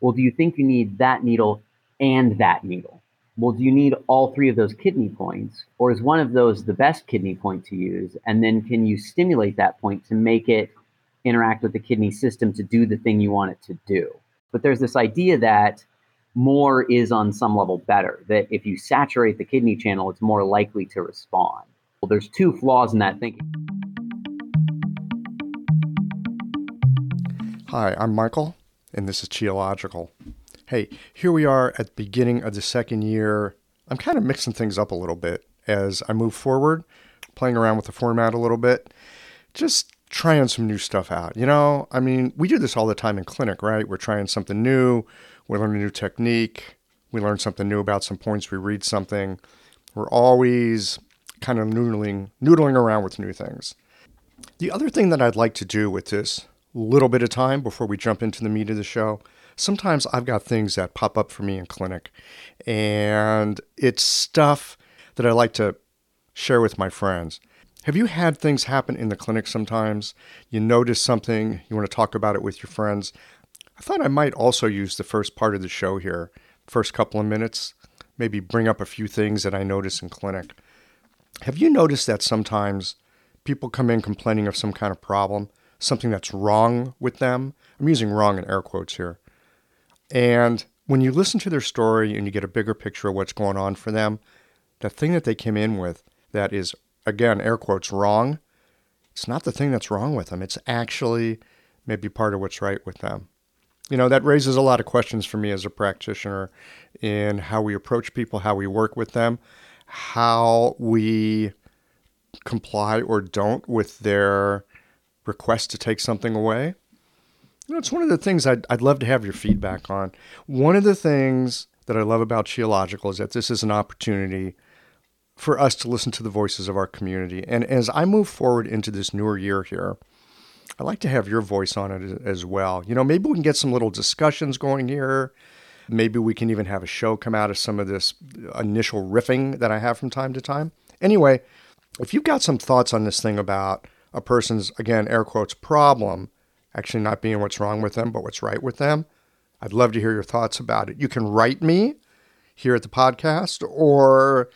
Well, do you think you need that needle and that needle? Well, do you need all three of those kidney points? Or is one of those the best kidney point to use? And then can you stimulate that point to make it interact with the kidney system to do the thing you want it to do? But there's this idea that more is on some level better, that if you saturate the kidney channel, it's more likely to respond. Well, there's two flaws in that thinking. Hi, I'm Michael, and this is Qiological. Hey, here we are at the beginning of the second year. I'm kind of mixing things up a little bit as I move forward, playing around with the format a little bit, just trying some new stuff out. You know, I mean, we do this all the time in clinic, right? We're trying something new, we learn a new technique, we learn something new about some points, we read something. We're always kind of noodling, noodling around with new things. The other thing that I'd like to do with this little bit of time before we jump into the meat of the show sometimes I've got things that pop up for me in clinic, and it's stuff that I like to share with my friends. Have you had things happen in the clinic sometimes? You notice something, you want to talk about it with your friends. I thought I might also use the first part of the show here, first couple of minutes, maybe bring up a few things that I notice in clinic. Have you noticed that sometimes people come in complaining of some kind of problem, something that's wrong with them? I'm using wrong in air quotes here. And when you listen to their story and you get a bigger picture of what's going on for them, the thing that they came in with that is, again, air quotes, wrong, it's not the thing that's wrong with them. It's actually maybe part of what's right with them. You know, that raises a lot of questions for me as a practitioner in how we approach people, how we work with them, how we comply or don't with their request to take something away. You know, it's one of the things I'd, I'd love to have your feedback on. One of the things that I love about Qiological is that this is an opportunity for us to listen to the voices of our community. And as I move forward into this newer year here, I'd like to have your voice on it as well. You know, maybe we can get some little discussions going here. Maybe we can even have a show come out of some of this initial riffing that I have from time to time. Anyway, if you've got some thoughts on this thing about a person's, again, air quotes, problem, actually not being what's wrong with them, but what's right with them. I'd love to hear your thoughts about it. You can write me here at the podcast or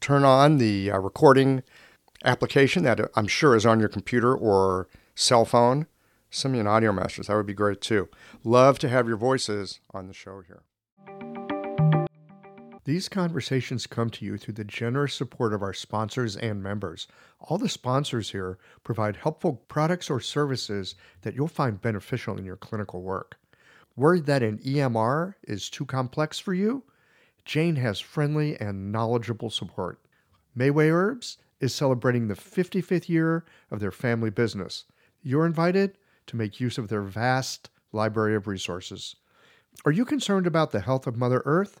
turn on the uh, recording application that I'm sure is on your computer or cell phone. Send me an audio message. That would be great too. Love to have your voices on the show here. These conversations come to you through the generous support of our sponsors and members. All the sponsors here provide helpful products or services that you'll find beneficial in your clinical work. Worried that an EMR is too complex for you? Jane has friendly and knowledgeable support. Mayway Herbs is celebrating the 55th year of their family business. You're invited to make use of their vast library of resources. Are you concerned about the health of Mother Earth?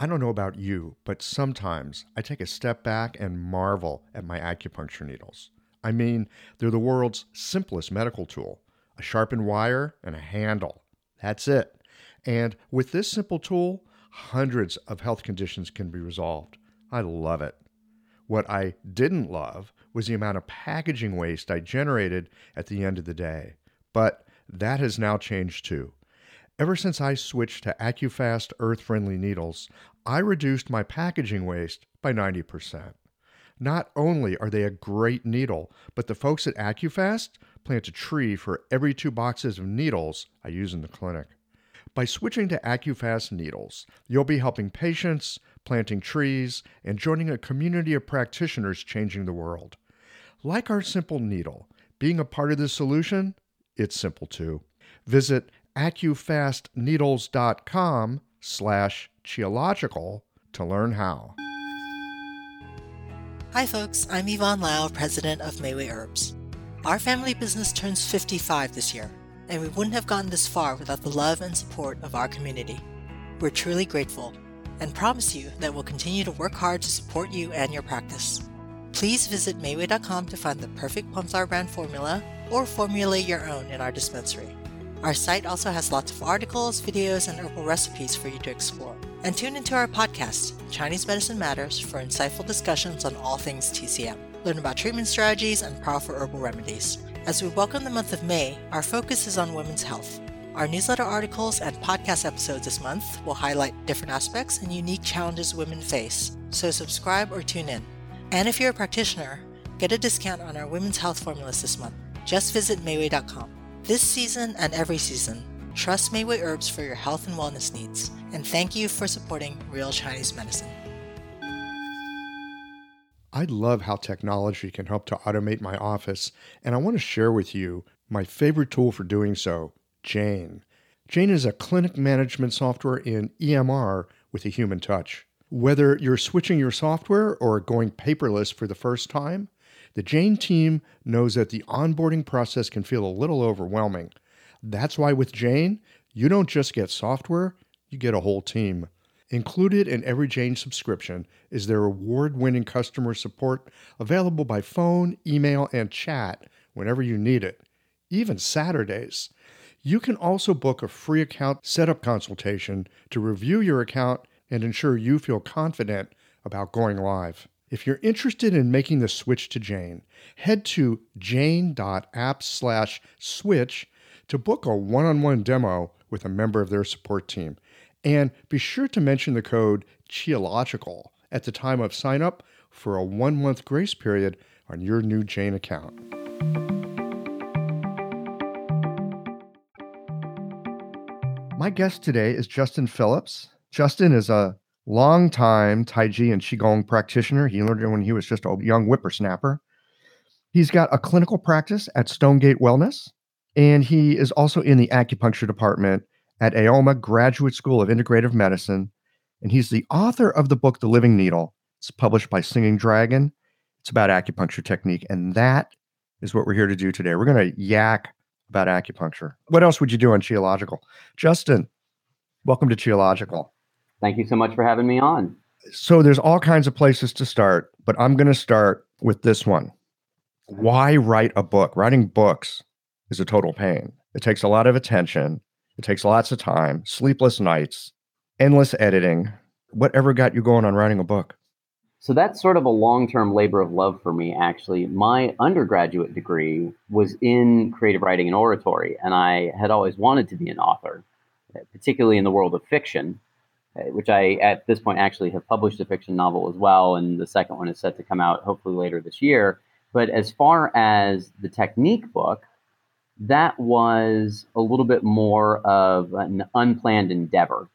I don't know about you, but sometimes I take a step back and marvel at my acupuncture needles. I mean, they're the world's simplest medical tool a sharpened wire and a handle. That's it. And with this simple tool, hundreds of health conditions can be resolved. I love it. What I didn't love was the amount of packaging waste I generated at the end of the day. But that has now changed too. Ever since I switched to AccuFast earth friendly needles, I reduced my packaging waste by 90%. Not only are they a great needle, but the folks at AccuFast plant a tree for every two boxes of needles I use in the clinic. By switching to AccuFast needles, you'll be helping patients, planting trees, and joining a community of practitioners changing the world. Like our simple needle, being a part of the solution, it's simple too. Visit accufastneedles.com slash qiological to learn how. Hi folks, I'm Yvonne Lau, president of Mayway Herbs. Our family business turns 55 this year, and we wouldn't have gotten this far without the love and support of our community. We're truly grateful. and promise you that we'll continue to work hard to support you and your practice. Please visit Mayway.com to find the perfect Flower brand formula or formulate your own in our dispensary. Our site also has lots of articles, videos, and herbal recipes for you to explore. And tune into our podcast, Chinese Medicine Matters, for insightful discussions on all things TCM. Learn about treatment strategies and powerful herbal remedies. As we welcome the month of May, our focus is on women's health. Our newsletter articles and podcast episodes this month will highlight different aspects and unique challenges women face, so subscribe or tune in. And if you're a practitioner, get a discount on our women's health formulas this month. Just visit Mayway.com. This season and every season, trust Mayway Herbs for your health and wellness needs, and thank you for supporting Real Chinese Medicine. I love how technology can help to automate my office, and I want to share with you my favorite tool for doing so, Jane. Jane is a clinic management software in EMR with a human touch. Whether you're switching your software or going paperless for the first time, the Jane team knows that the onboarding process can feel a little overwhelming. That's why with Jane, you don't just get software, you get a whole team. Included in every Jane subscription is their award winning customer support available by phone, email, and chat whenever you need it, even Saturdays. You can also book a free account setup consultation to review your account and ensure you feel confident about going live. If you're interested in making the switch to Jane, head to jane.app slash switch to book a one-on-one demo with a member of their support team. And be sure to mention the code QIOLOGICAL at the time of sign up for a one-month grace period on your new Jane account. My guest today is Justin Phillips. Justin is a longtime Tai Chi and Qigong practitioner. He learned it when he was just a young whippersnapper. He's got a clinical practice at Stonegate Wellness, and he is also in the acupuncture department at AOMA Graduate School of Integrative Medicine. And he's the author of the book, The Living Needle. It's published by Singing Dragon. It's about acupuncture technique. And that is what we're here to do today. We're going to yak about acupuncture. What else would you do on Qiological? Justin, welcome to Qiological. Thank you so much for having me on. So there's all kinds of places to start, but I'm going to start with this one. Why write a book? Writing books is a total pain. It takes a lot of attention. It takes lots of time, sleepless nights, endless editing. Whatever got you going on writing a book? So that's sort of a long term labor of love for me, actually. My undergraduate degree was in creative writing and oratory, and I had always wanted to be an author, particularly in the world of fiction. Uh, which I, at this point, actually have published a fiction novel as well. And the second one is set to come out hopefully later this year. But as far as the technique book, that was a little bit more of an unplanned endeavor.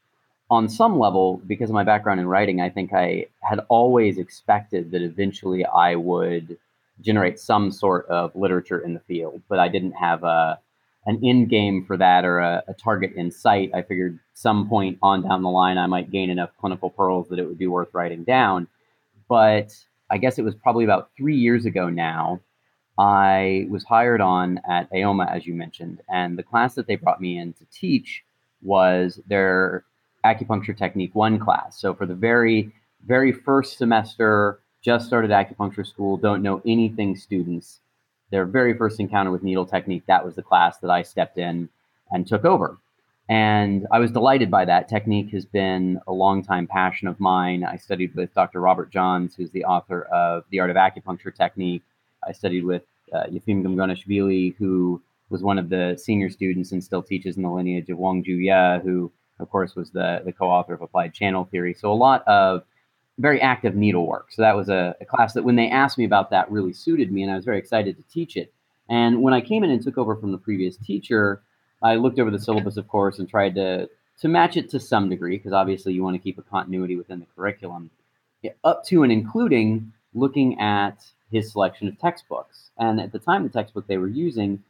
On some level, because of my background in writing, I think I had always expected that eventually I would generate some sort of literature in the field, but I didn't have a an end game for that or a, a, target in sight. I figured some point on down the line I might gain enough clinical pearls that it would be worth writing down. But I guess it was probably about three years ago now. I was hired on at AOMA, as you mentioned, and the class that they brought me in to teach was their acupuncture technique one class. So for the very, very first semester, just started acupuncture school, don't know anything students, their very first encounter with needle technique, that was the class that I stepped in and took over. And I was delighted by that. Technique has been a long-time passion of mine. I studied with Dr. Robert Johns, who's the author of The Art of Acupuncture Technique. I studied with uh, Yefim Gumgonashvili, who was one of the senior students and still teaches in the lineage of Wang Ju-Yi, who, of course, was the, the co-author of Applied Channel Theory. So a lot of very active needlework. So that was a, a, class that when they asked me about that really suited me, and I was very excited to teach it. And when I came in and took over from the previous teacher, I looked over the syllabus, of course, and tried to to match it to some degree, because obviously you want to keep a continuity within the curriculum, up to and including looking at his selection of textbooks. And at the time, the textbook they were using,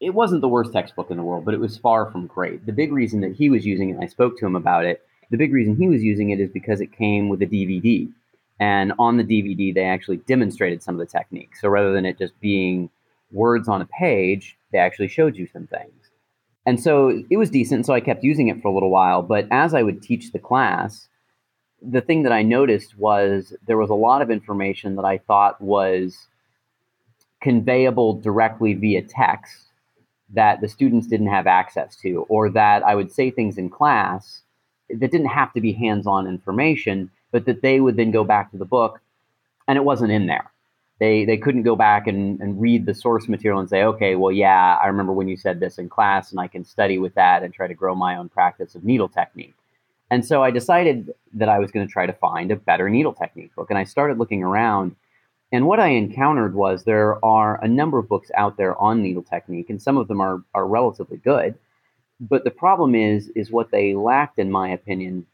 it wasn't the worst textbook in the world, but it was far from great. The big reason that he was using it, and I spoke to him about it, the big reason he was using it is because it came with a DVD. And on the DVD, they actually demonstrated some of the techniques. So rather than it just being words on a page, they actually showed you some things. And so it was decent. So I kept using it for a little while. But as I would teach the class, the thing that I noticed was there was a lot of information that I thought was conveyable directly via text that the students didn't have access to, or that I would say things in class that didn't have to be hands on information, but that they would then go back to the book and it wasn't in there. They, they couldn't go back and, and read the source material and say, okay, well, yeah, I remember when you said this in class, and I can study with that and try to grow my own practice of needle technique. And so I decided that I was going to try to find a better needle technique book. And I started looking around. And what I encountered was there are a number of books out there on needle technique, and some of them are, are relatively good. But the problem is, is what they lacked, in my opinion,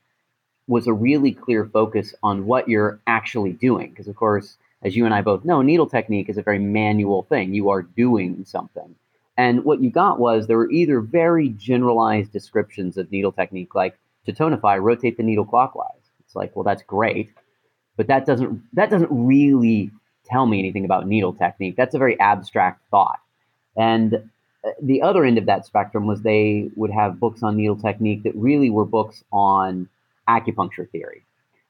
was a really clear focus on what you're actually doing. Because, of course, as you and I both know, needle technique is a very manual thing. You are doing something. And what you got was there were either very generalized descriptions of needle technique, like to tonify, rotate the needle clockwise. It's like, well, that's great, but that doesn't that doesn't really tell me anything about needle technique. That's a very abstract thought. And the other end of that spectrum was they would have books on needle technique that really were books on acupuncture theory.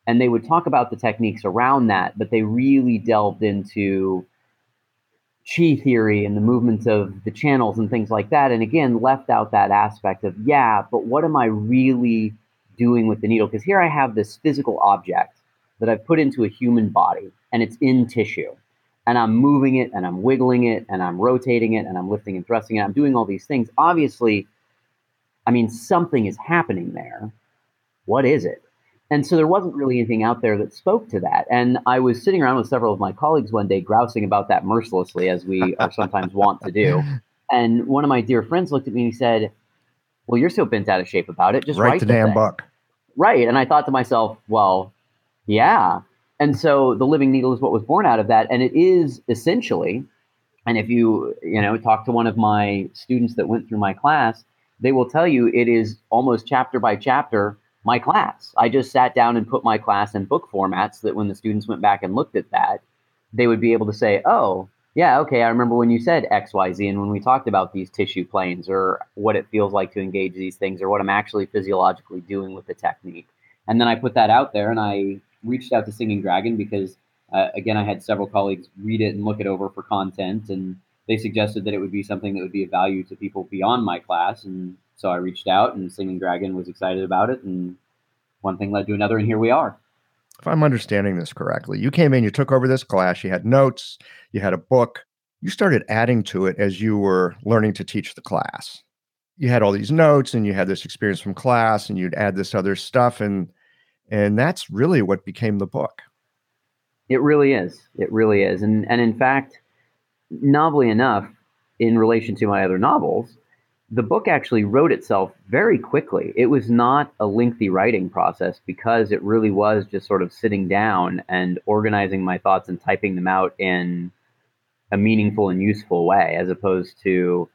And they would talk about the techniques around that, but they really delved into chi theory and the movements of the channels and things like that. And again, left out that aspect of, yeah, but what am I really doing with the needle because here I have this physical object that I've put into a human body and it's in tissue. And I'm moving it and I'm wiggling it and I'm rotating it and I'm lifting and thrusting it. I'm doing all these things. Obviously, I mean, something is happening there. What is it? And so there wasn't really anything out there that spoke to that. And I was sitting around with several of my colleagues one day, grousing about that mercilessly, as we are sometimes wont to do. And one of my dear friends looked at me and he said, well, you're so bent out of shape about it. Just write, write the, the damn thing. book. Right. And I thought to myself, well, yeah. And so the living needle is what was born out of that. And it is essentially, and if you, you know, talk to one of my students that went through my class, they will tell you it is almost chapter by chapter my class. I just sat down and put my class in book formats so that when the students went back and looked at that, they would be able to say, oh, yeah, okay, I remember when you said XYZ and when we talked about these tissue planes or what it feels like to engage these things or what I'm actually physiologically doing with the technique. And then I put that out there and I reached out to Singing Dragon because, uh, again, I had several colleagues read it and look it over for content. And they suggested that it would be something that would be of value to people beyond my class. And so I reached out and Singing Dragon was excited about it. And one thing led to another. And here we are if I'm understanding this correctly, you came in, you took over this class, you had notes, you had a book, you started adding to it as you were learning to teach the class. You had all these notes and you had this experience from class and you'd add this other stuff and and that's really what became the book. It really is. It really is. And and in fact, novelly enough, in relation to my other novels, the book actually wrote itself very quickly. It was not a lengthy writing process because it really was just sort of sitting down and organizing my thoughts and typing them out in a meaningful and useful way, as opposed to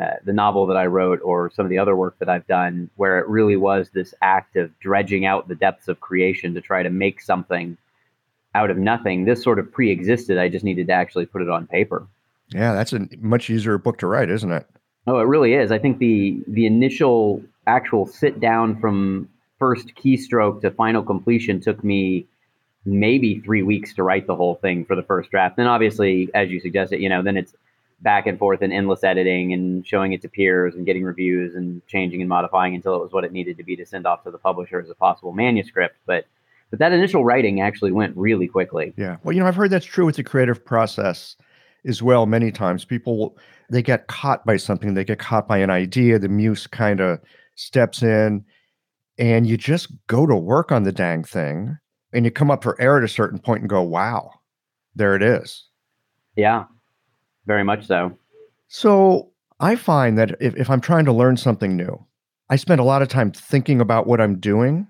Uh, the novel that I wrote or some of the other work that I've done, where it really was this act of dredging out the depths of creation to try to make something out of nothing. This sort of pre existed. I just needed to actually put it on paper. Yeah, that's a much easier book to write, isn't it? Oh, it really is. I think the the initial actual sit down from first keystroke to final completion took me maybe three weeks to write the whole thing for the first draft. Then obviously, as you suggested, you know, then it's back and forth and endless editing and showing it to peers and getting reviews and changing and modifying until it was what it needed to be to send off to the publisher as a possible manuscript. But but that initial writing actually went really quickly. Yeah. Well, you know, I've heard that's true with the creative process as well many times. People they get caught by something, they get caught by an idea, the muse kind of steps in, and you just go to work on the dang thing, and you come up for air at a certain point and go, wow, there it is. Yeah, very much so. So I find that if, if I'm trying to learn something new, I spend a lot of time thinking about what I'm doing.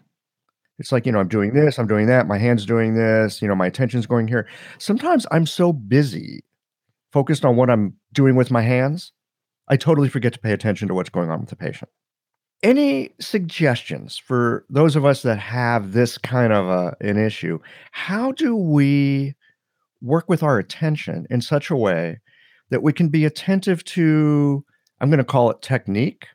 It's like, you know, I'm doing this, I'm doing that, my hand's doing this, you know, my attention's going here. Sometimes I'm so busy focused on what I'm doing with my hands, I totally forget to pay attention to what's going on with the patient. Any suggestions for those of us that have this kind of a, an issue? How do we work with our attention in such a way that we can be attentive to, I'm going to call it technique,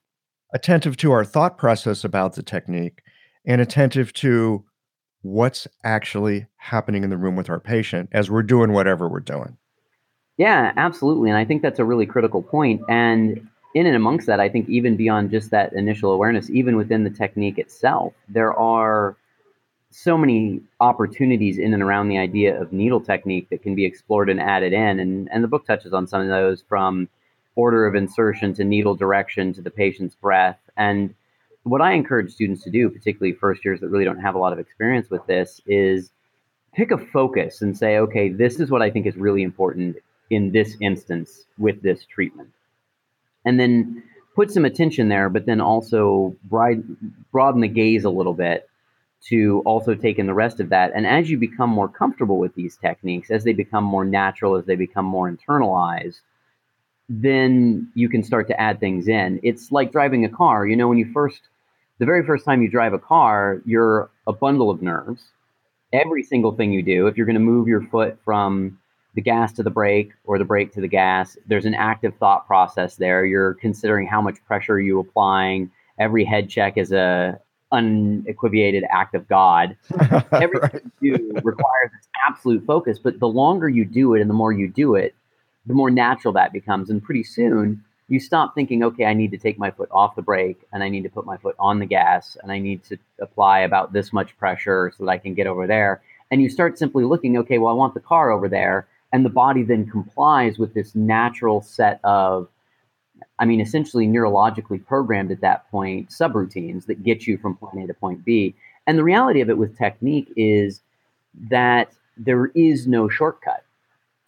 attentive to our thought process about the technique, and attentive to what's actually happening in the room with our patient as we're doing whatever we're doing. Yeah, absolutely. And I think that's a really critical point. And in and amongst that, I think even beyond just that initial awareness, even within the technique itself, there are so many opportunities in and around the idea of needle technique that can be explored and added in. And, and the book touches on some of those from order of insertion to needle direction to the patient's breath. And what I encourage students to do, particularly first years that really don't have a lot of experience with this, is pick a focus and say, okay, this is what I think is really important in this instance with this treatment. And then put some attention there, but then also broaden the gaze a little bit to also take in the rest of that. And as you become more comfortable with these techniques, as they become more natural, as they become more internalized, then you can start to add things in. It's like driving a car. You know, when you first, the very first time you drive a car, you're a bundle of nerves. Every single thing you do, if you're going to move your foot from the gas to the brake or the brake to the gas, there's an active thought process there. You're considering how much pressure are you applying. Every head check is a unequivocated act of God. Everything right. you do requires absolute focus, but the longer you do it and the more you do it, the more natural that becomes. And pretty soon, you stop thinking, okay, I need to take my foot off the brake and I need to put my foot on the gas and I need to apply about this much pressure so that I can get over there. And you start simply looking, okay, well, I want the car over there. And the body then complies with this natural set of, I mean, essentially neurologically programmed at that point subroutines that get you from point A to point B. And the reality of it with technique is that there is no shortcut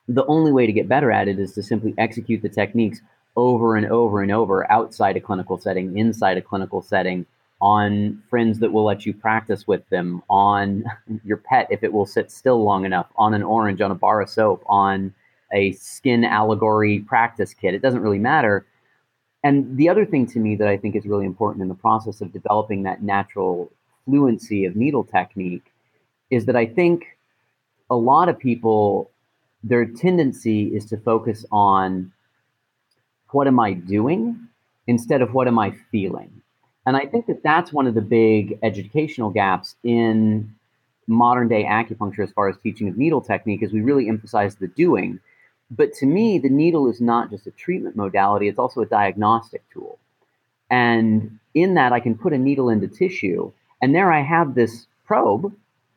the only way to get better at it is to simply execute the techniques over and over and over outside a clinical setting, inside a clinical setting, on friends that will let you practice with them, on your pet if it will sit still long enough, on an orange, on a bar of soap, on a skin allegory practice kit. It doesn't really matter. And the other thing to me that I think is really important in the process of developing that natural fluency of needle technique is that I think a lot of people their tendency is to focus on what am I doing instead of what am I feeling. And I think that that's one of the big educational gaps in modern day acupuncture as far as teaching of needle technique is we really emphasize the doing. But to me, the needle is not just a treatment modality, it's also a diagnostic tool. And in that, I can put a needle into tissue, and there I have this probe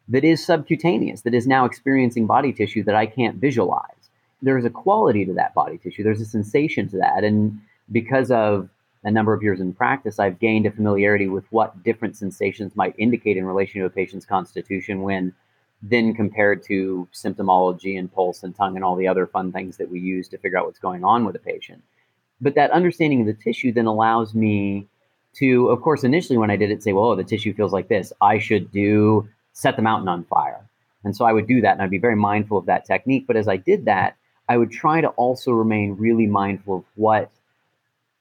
that is subcutaneous, that is now experiencing body tissue that I can't visualize. There's a quality to that body tissue, there's a sensation to that. And because of a number of years in practice, I've gained a familiarity with what different sensations might indicate in relation to a patient's constitution when then compared to symptomology and pulse and tongue and all the other fun things that we use to figure out what's going on with a patient. But that understanding of the tissue then allows me to, of course, initially when I did it, say, well, oh, the tissue feels like this. I should do set the mountain on fire. And so I would do that and I'd be very mindful of that technique. But as I did that, I would try to also remain really mindful of what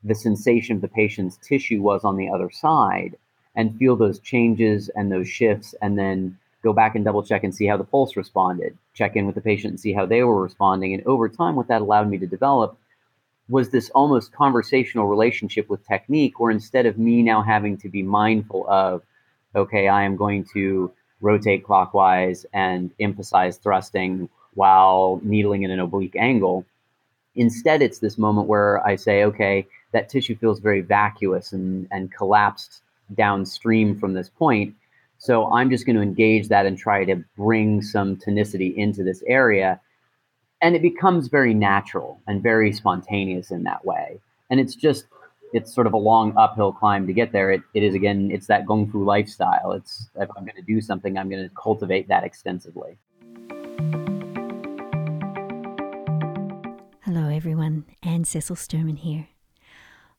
the sensation of the patient's tissue was on the other side and feel those changes and those shifts and then go back and double check and see how the pulse responded, check in with the patient and see how they were responding. And over time, what that allowed me to develop was this almost conversational relationship with technique where instead of me now having to be mindful of, okay, I am going to rotate clockwise and emphasize thrusting while needling in an oblique angle. Instead, it's this moment where I say, okay, that tissue feels very vacuous and, and collapsed downstream from this point. So I'm just going to engage that and try to bring some tonicity into this area. And it becomes very natural and very spontaneous in that way. And it's just it's sort of a long uphill climb to get there. It, it is again, it's that Gong Fu lifestyle. It's if I'm going to do something, I'm going to cultivate that extensively. Hello, everyone. Anne Cecil Sturman here.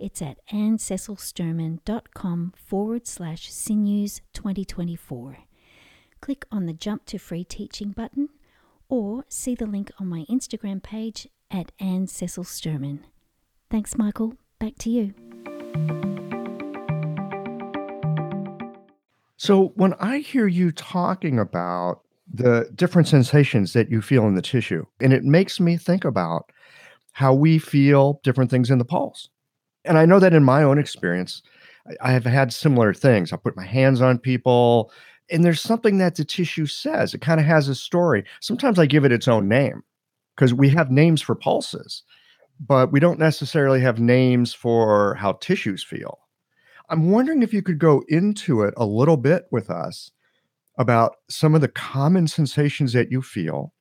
It's at anncecilsturman.com forward slash sinews 2024. Click on the Jump to Free Teaching button or see the link on my Instagram page at Anne Cecil Sturman. Thanks, Michael. Back to you. So when I hear you talking about the different sensations that you feel in the tissue, and it makes me think about how we feel different things in the pulse. And I know that in my own experience, I have had similar things. I put my hands on people, and there's something that the tissue says. It kind of has a story. Sometimes I give it its own name because we have names for pulses, but we don't necessarily have names for how tissues feel. I'm wondering if you could go into it a little bit with us about some of the common sensations that you feel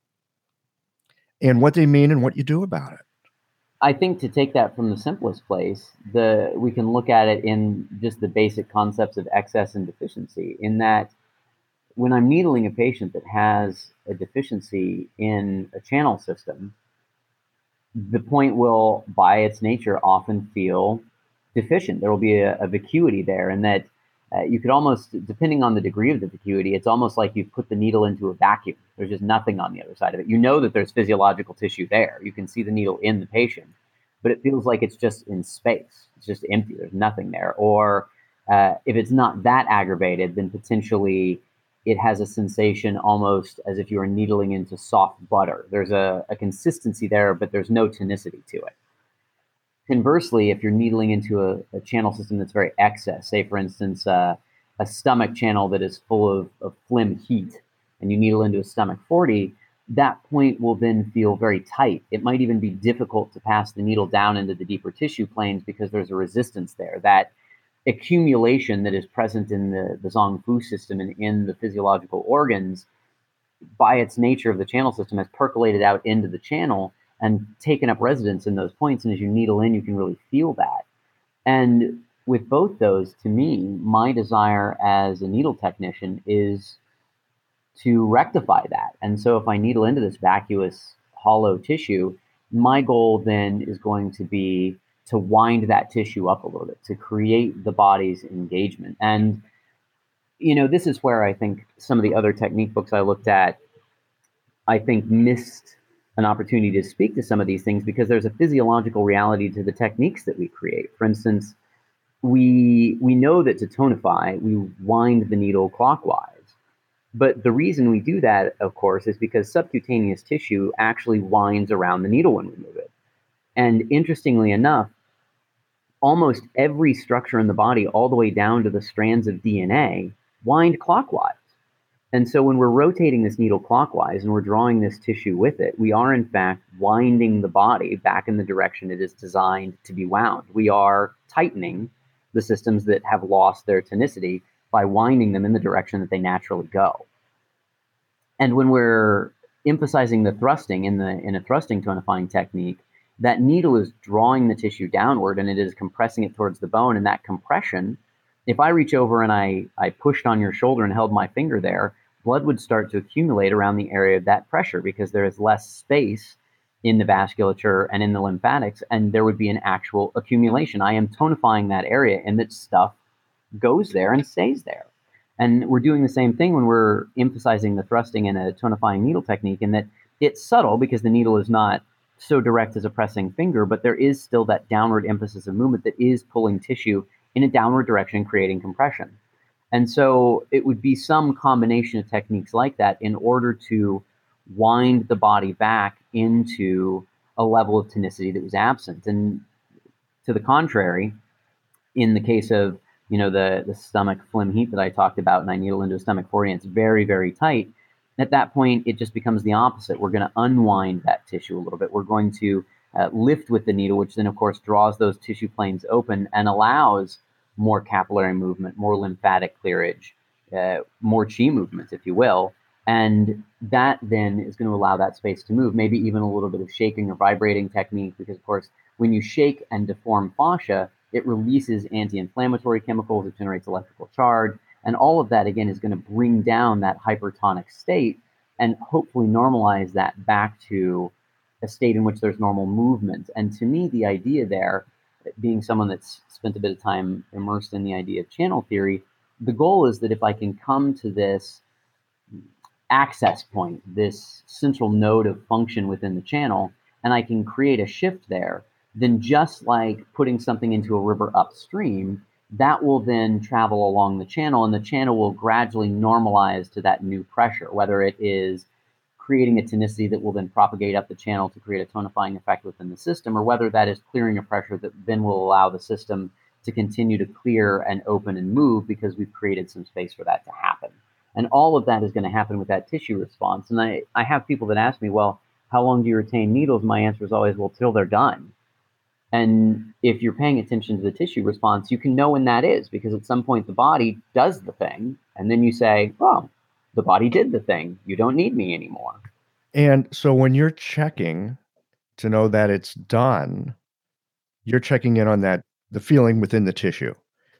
and what they mean and what you do about it. I think to take that from the simplest place, the we can look at it in just the basic concepts of excess and deficiency. In that, when I'm needling a patient that has a deficiency in a channel system, the point will, by its nature, often feel deficient. There will be a, a vacuity there, and that uh, you could almost, depending on the degree of the vacuity, it's almost like you've put the needle into a vacuum. There's just nothing on the other side of it. You know that there's physiological tissue there. You can see the needle in the patient, but it feels like it's just in space. It's just empty. There's nothing there. Or uh, if it's not that aggravated, then potentially it has a sensation almost as if you were needling into soft butter. There's a, a consistency there, but there's no tonicity to it. Conversely, if you're needling into a, a channel system that's very excess, say for instance, uh, a stomach channel that is full of, of phlegm heat, and you needle into a stomach 40, that point will then feel very tight. It might even be difficult to pass the needle down into the deeper tissue planes because there's a resistance there. That accumulation that is present in the, the Zang Fu system and in the physiological organs, by its nature of the channel system, has percolated out into the channel and taken up residence in those points. And as you needle in, you can really feel that. And with both those, to me, my desire as a needle technician is to rectify that. And so if I needle into this vacuous, hollow tissue, my goal then is going to be to wind that tissue up a little bit, to create the body's engagement. And, you know, this is where I think some of the other technique books I looked at, I think missed an opportunity to speak to some of these things because there's a physiological reality to the techniques that we create. For instance, we we know that to tonify, we wind the needle clockwise. But the reason we do that, of course, is because subcutaneous tissue actually winds around the needle when we move it. And interestingly enough, almost every structure in the body, all the way down to the strands of DNA, wind clockwise. And so when we're rotating this needle clockwise and we're drawing this tissue with it, we are in fact winding the body back in the direction it is designed to be wound. We are tightening the systems that have lost their tonicity by winding them in the direction that they naturally go. And when we're emphasizing the thrusting in the in a thrusting tonifying technique, that needle is drawing the tissue downward and it is compressing it towards the bone. And that compression, if I reach over and I, I pushed on your shoulder and held my finger there, blood would start to accumulate around the area of that pressure because there is less space in the vasculature and in the lymphatics, and there would be an actual accumulation. I am tonifying that area, and that stuff goes there and stays there. And we're doing the same thing when we're emphasizing the thrusting in a tonifying needle technique, in that it's subtle because the needle is not so direct as a pressing finger, but there is still that downward emphasis of movement that is pulling tissue in a downward direction, creating compression. And so it would be some combination of techniques like that in order to wind the body back into a level of tonicity that was absent. And to the contrary, in the case of you know the the stomach phlegm heat that I talked about, and I needle into a stomach 40, and it's very very tight. At that point, it just becomes the opposite. We're going to unwind that tissue a little bit. We're going to uh, lift with the needle, which then of course draws those tissue planes open and allows more capillary movement, more lymphatic clearage, uh, more chi movements, if you will. And that then is going to allow that space to move, maybe even a little bit of shaking or vibrating technique, because of course, when you shake and deform fascia, it releases anti inflammatory chemicals, it generates electrical charge. And all of that, again, is going to bring down that hypertonic state and hopefully normalize that back to a state in which there's normal movement. And to me, the idea there, being someone that's spent a bit of time immersed in the idea of channel theory, the goal is that if I can come to this access point, this central node of function within the channel, and I can create a shift there, then just like putting something into a river upstream, that will then travel along the channel and the channel will gradually normalize to that new pressure, whether it is creating a tonicity that will then propagate up the channel to create a tonifying effect within the system, or whether that is clearing a pressure that then will allow the system to continue to clear and open and move because we've created some space for that to happen. And all of that is going to happen with that tissue response. And I, I have people that ask me, well, how long do you retain needles? My answer is always, well, till they're done. And if you're paying attention to the tissue response, you can know when that is because at some point the body does the thing. And then you say, oh, the body did the thing. You don't need me anymore. And so when you're checking to know that it's done, you're checking in on that, the feeling within the tissue,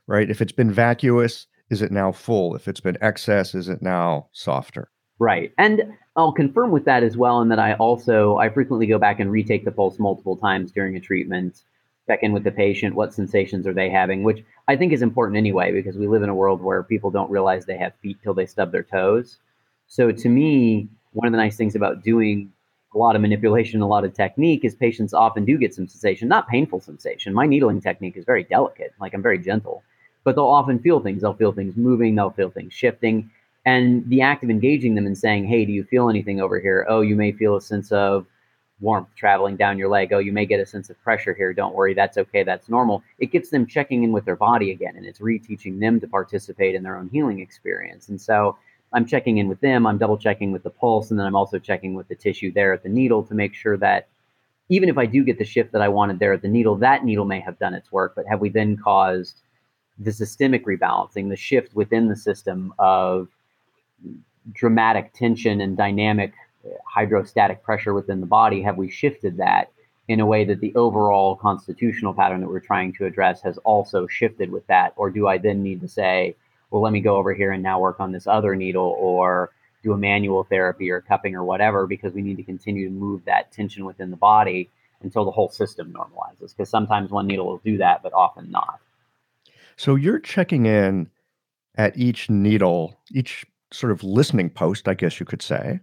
right? If it's been vacuous, is it now full? If it's been excess, is it now softer? Right. And I'll confirm with that as well, and that I also I frequently go back and retake the pulse multiple times during a treatment, check in with the patient, what sensations are they having, which I think is important anyway, because we live in a world where people don't realize they have feet till they stub their toes. So to me, one of the nice things about doing a lot of manipulation, a lot of technique is patients often do get some sensation, not painful sensation. My needling technique is very delicate, like I'm very gentle, but they'll often feel things. They'll feel things moving, they'll feel things shifting and the act of engaging them and saying, "Hey, do you feel anything over here? Oh, you may feel a sense of warmth traveling down your leg. Oh, you may get a sense of pressure here. Don't worry, that's okay. That's normal." It gets them checking in with their body again, and it's reteaching them to participate in their own healing experience. And so I'm checking in with them. I'm double checking with the pulse, and then I'm also checking with the tissue there at the needle to make sure that even if I do get the shift that I wanted there at the needle, that needle may have done its work, but have we then caused the systemic rebalancing, the shift within the system of dramatic tension and dynamic hydrostatic pressure within the body, have we shifted that in a way that the overall constitutional pattern that we're trying to address has also shifted with that? Or do I then need to say, well, let me go over here and now work on this other needle or do a manual therapy or cupping or whatever because we need to continue to move that tension within the body until the whole system normalizes? Because sometimes one needle will do that, but often not. So you're checking in at each needle, each sort of listening post, I guess you could say,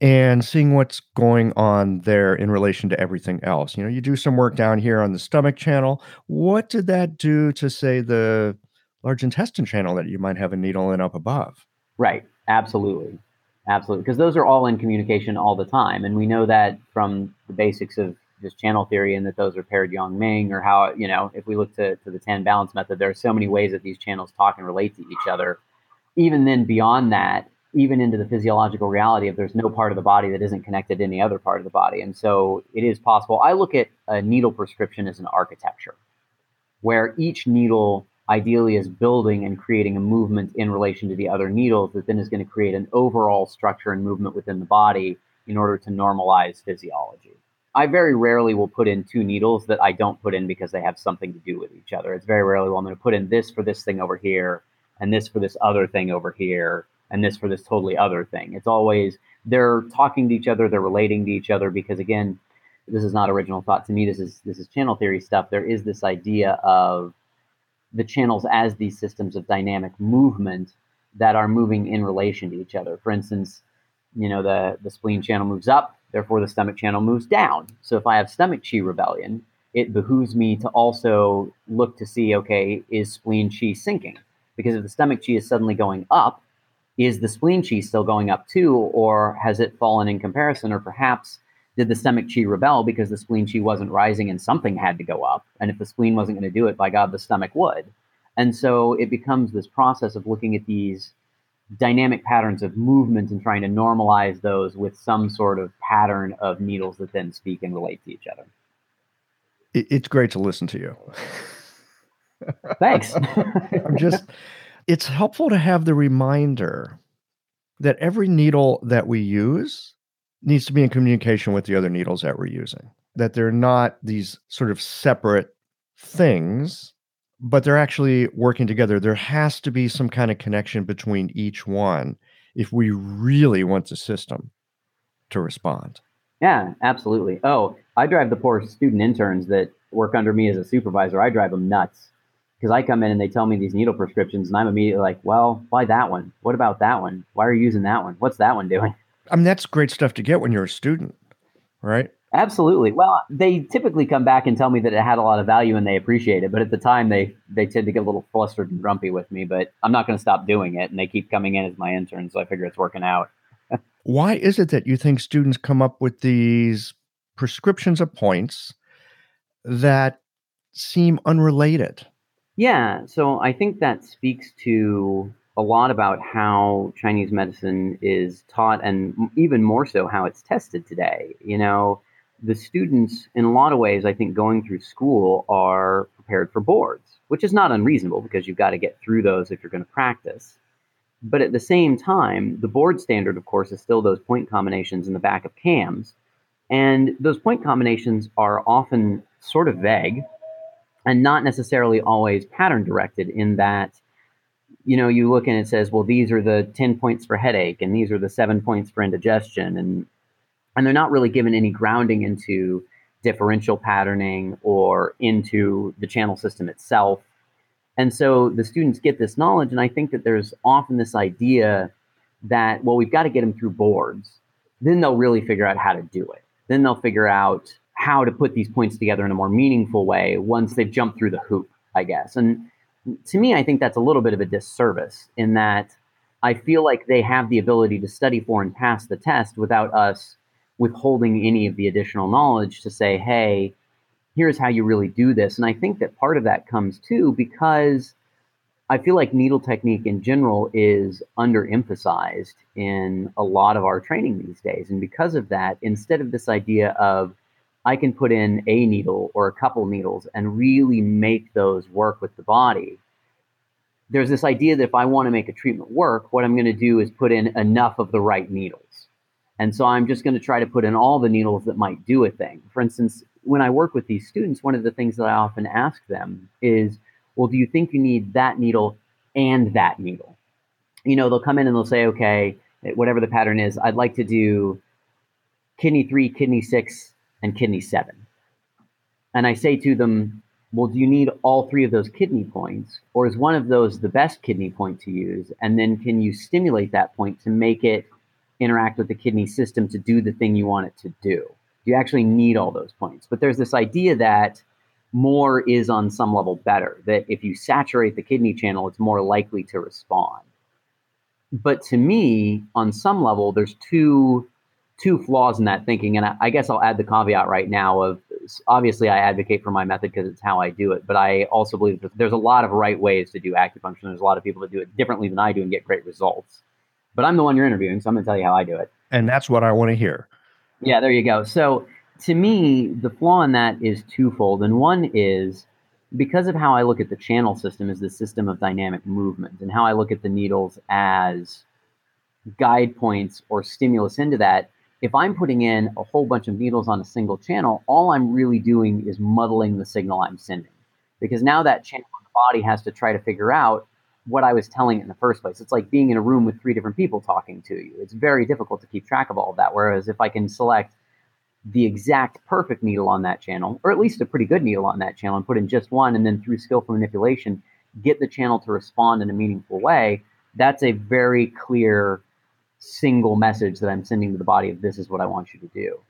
and seeing what's going on there in relation to everything else. You know, you do some work down here on the stomach channel. What did that do to, say, the large intestine channel that you might have a needle in up above? Right. Absolutely. Absolutely. Because those are all in communication all the time. And we know that from the basics of just channel theory and that those are paired Yang Ming or how, you know, if we look to, to the Tan balance method, there are so many ways that these channels talk and relate to each other even then beyond that even into the physiological reality of there's no part of the body that isn't connected to any other part of the body. And so it is possible. I look at a needle prescription as an architecture where each needle ideally is building and creating a movement in relation to the other needles that then is going to create an overall structure and movement within the body in order to normalize physiology. I very rarely will put in two needles that I don't put in because they have something to do with each other. It's very rarely, well, I'm going to put in this for this thing over here and this for this other thing over here and this for this totally other thing. It's always they're talking to each other, they're relating to each other because again, this is not original thought to me. This is this is channel theory stuff. There is this idea of the channels as these systems of dynamic movement that are moving in relation to each other. For instance, you know, the, the spleen channel moves up, therefore the stomach channel moves down. So if I have stomach chi rebellion, it behooves me to also look to see, okay, is spleen chi sinking? Because if the stomach chi is suddenly going up, is the spleen chi still going up too, or has it fallen in comparison? Or perhaps did the stomach chi rebel because the spleen chi wasn't rising and something had to go up? And if the spleen wasn't going to do it, by God, the stomach would. And so it becomes this process of looking at these dynamic patterns of movement and trying to normalize those with some sort of pattern of needles that then speak and relate to each other. It's great to listen to you. Thanks. I'm just, it's helpful to have the reminder that every needle that we use needs to be in communication with the other needles that we're using, that they're not these sort of separate things, but they're actually working together. There has to be some kind of connection between each one if we really want the system to respond. Yeah, absolutely. Oh, I drive the poor student interns that work under me as a supervisor. I drive them nuts because I come in and they tell me these needle prescriptions, and I'm immediately like, well, why that one? What about that one? Why are you using that one? What's that one doing? I mean, that's great stuff to get when you're a student, right? Absolutely. Well, they typically come back and tell me that it had a lot of value and they appreciate it, but at the time they they tend to get a little flustered and grumpy with me. But I'm not going to stop doing it, and they keep coming in as my interns, so I figure it's working out. Why is it that you think students come up with these prescriptions of points that seem unrelated? Yeah, so I think that speaks to a lot about how Chinese medicine is taught and even more so how it's tested today. You know, the students, in a lot of ways, I think going through school are prepared for boards, which is not unreasonable because you've got to get through those if you're going to practice. But at the same time, the board standard, of course, is still those point combinations in the back of CAMs. And those point combinations are often sort of vague and not necessarily always pattern directed in that you know you look and it says well these are the 10 points for headache and these are the 7 points for indigestion. And and they're not really given any grounding into differential patterning or into the channel system itself. And so the students get this knowledge and i think that there's often this idea that well we've got to get them through boards. Then they'll really figure out how to do it. Then they'll figure out how to put these points together in a more meaningful way once they've jumped through the hoop, I guess. And to me, I think that's a little bit of a disservice in that I feel like they have the ability to study for and pass the test without us withholding any of the additional knowledge to say, hey, here's how you really do this. And I think that part of that comes too because I feel like needle technique in general is underemphasized in a lot of our training these days. And because of that, instead of this idea of I can put in a needle or a couple needles and really make those work with the body. There's this idea that if I want to make a treatment work, what I'm going to do is put in enough of the right needles. And so I'm just going to try to put in all the needles that might do a thing. For instance, when I work with these students, one of the things that I often ask them is, well, do you think you need that needle and that needle? You know, they'll come in and they'll say, okay, whatever the pattern is, I'd like to do kidney three, kidney six, and kidney seven. And I say to them, well, do you need all three of those kidney points? Or is one of those the best kidney point to use? And then can you stimulate that point to make it interact with the kidney system to do the thing you want it to do? Do you actually need all those points. But there's this idea that more is on some level better, that if you saturate the kidney channel, it's more likely to respond. But to me, on some level, there's two two flaws in that thinking. And I, I, guess I'll add the caveat right now of obviously I advocate for my method because it's how I do it, but I also believe that there's a lot of right ways to do acupuncture. There's a lot of people that do it differently than I do and get great results. But I'm the one you're interviewing, so I'm going to tell you how I do it. And that's what I want to hear. Yeah, there you go. So to me, the flaw in that is twofold. And one is because of how I look at the channel system as the system of dynamic movement and how I look at the needles as guide points or stimulus into that, if I'm putting in a whole bunch of needles on a single channel, all I'm really doing is muddling the signal I'm sending. Because now that channel in the body has to try to figure out what I was telling it in the first place. It's like being in a room with three different people talking to you. It's very difficult to keep track of all of that. Whereas if I can select the exact perfect needle on that channel, or at least a pretty good needle on that channel, and put in just one, and then through skillful manipulation, get the channel to respond in a meaningful way, that's a very clear single message that I'm sending to the body of this is what I want you to do.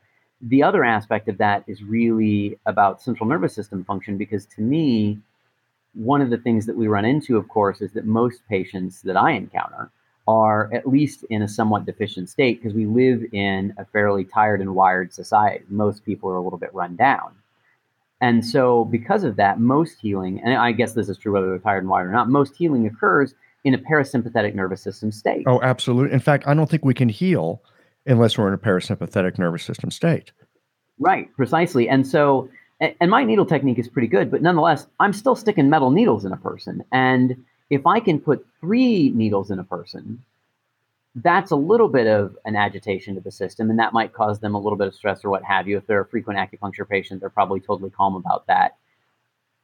The other aspect of that is really about central nervous system function because to me, one of the things that we run into, of course, is that most patients that I encounter are at least in a somewhat deficient state because we live in a fairly tired and wired society. Most people are a little bit run down. And so, because of that, most healing, and I guess this is true whether they're tired and wired or not, most healing occurs in a parasympathetic nervous system state. Oh, absolutely. In fact, I don't think we can heal unless we're in a parasympathetic nervous system state. Right, precisely. And so, and my needle technique is pretty good, but nonetheless, I'm still sticking metal needles in a person. And if I can put three needles in a person, that's a little bit of an agitation to the system, and that might cause them a little bit of stress or what have you. If they're a frequent acupuncture patient, they're probably totally calm about that.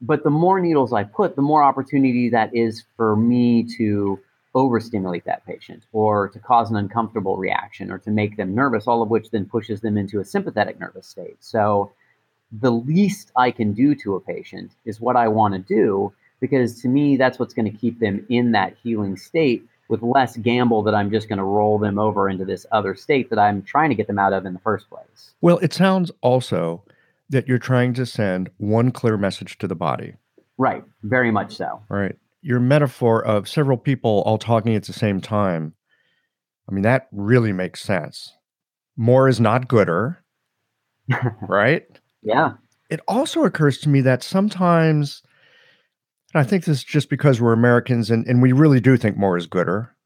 But the more needles I put, the more opportunity that is for me to overstimulate that patient or to cause an uncomfortable reaction or to make them nervous, all of which then pushes them into a sympathetic nervous state. So the least I can do to a patient is what I want to do because to me, that's what's going to keep them in that healing state with less gamble that I'm just going to roll them over into this other state that I'm trying to get them out of in the first place. Well, it sounds also that you're trying to send one clear message to the body. Right. Very much so. Right. Your metaphor of several people all talking at the same time, I mean, that really makes sense. More is not gooder, right? Yeah. It also occurs to me that sometimes, and I think this is just because we're Americans and, and we really do think more is gooder.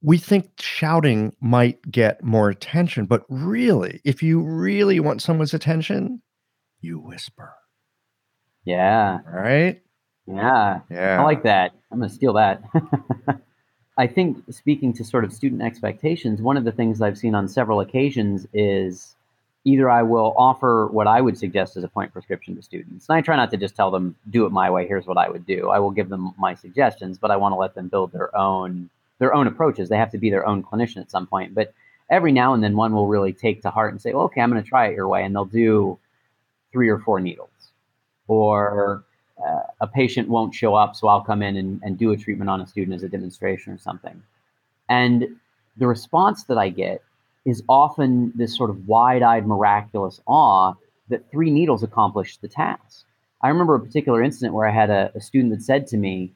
We think shouting might get more attention, but really, if you really want someone's attention, you whisper. Yeah. Right? Yeah. Yeah. I like that. I'm going to steal that. I think speaking to sort of student expectations, one of the things I've seen on several occasions is either I will offer what I would suggest as a point prescription to students. And I try not to just tell them, do it my way, here's what I would do. I will give them my suggestions, but I want to let them build their own their own approaches. They have to be their own clinician at some point. But every now and then one will really take to heart and say, well, okay, I'm going to try it your way. And they'll do three or four needles. Or uh, a patient won't show up, so I'll come in and, and do a treatment on a student as a demonstration or something. And the response that I get is often this sort of wide eyed, miraculous awe that three needles accomplished the task. I remember a particular incident where I had a, a student that said to me,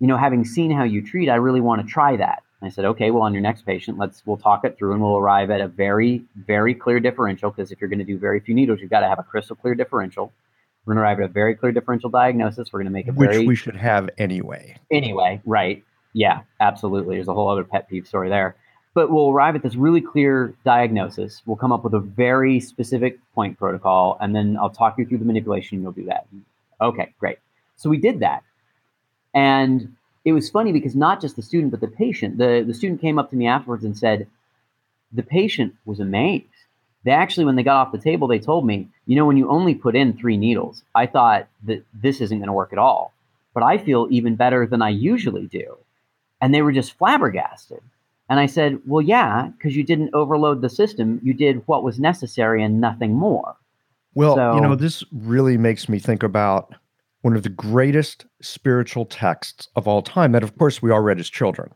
You know, having seen how you treat, I really want to try that. And I said, Okay, well, on your next patient, let's we'll talk it through and we'll arrive at a very, very clear differential. Because if you're going to do very few needles, you've got to have a crystal clear differential. We're going to arrive at a very clear differential diagnosis. We're going to make it very Which very we should have anyway. anyway, right? Yeah, absolutely. There's a whole other pet peeve story there. But we'll arrive at this really clear diagnosis. We'll come up with a very specific point protocol, and then I'll talk you through the manipulation, and you'll do that. Okay, great. So we did that. And it was funny because not just the student, but the patient. The, the student came up to me afterwards and said, the patient was amazed. They actually, when they got off the table, they told me, you know, when you only put in three needles, I thought that this isn't going to work at all. But I feel even better than I usually do. And they were just flabbergasted. And I said, well, yeah, because you didn't overload the system. You did what was necessary and nothing more. Well, So- you know, this really makes me think about one of the greatest spiritual texts of all time that, of course, we all read as children.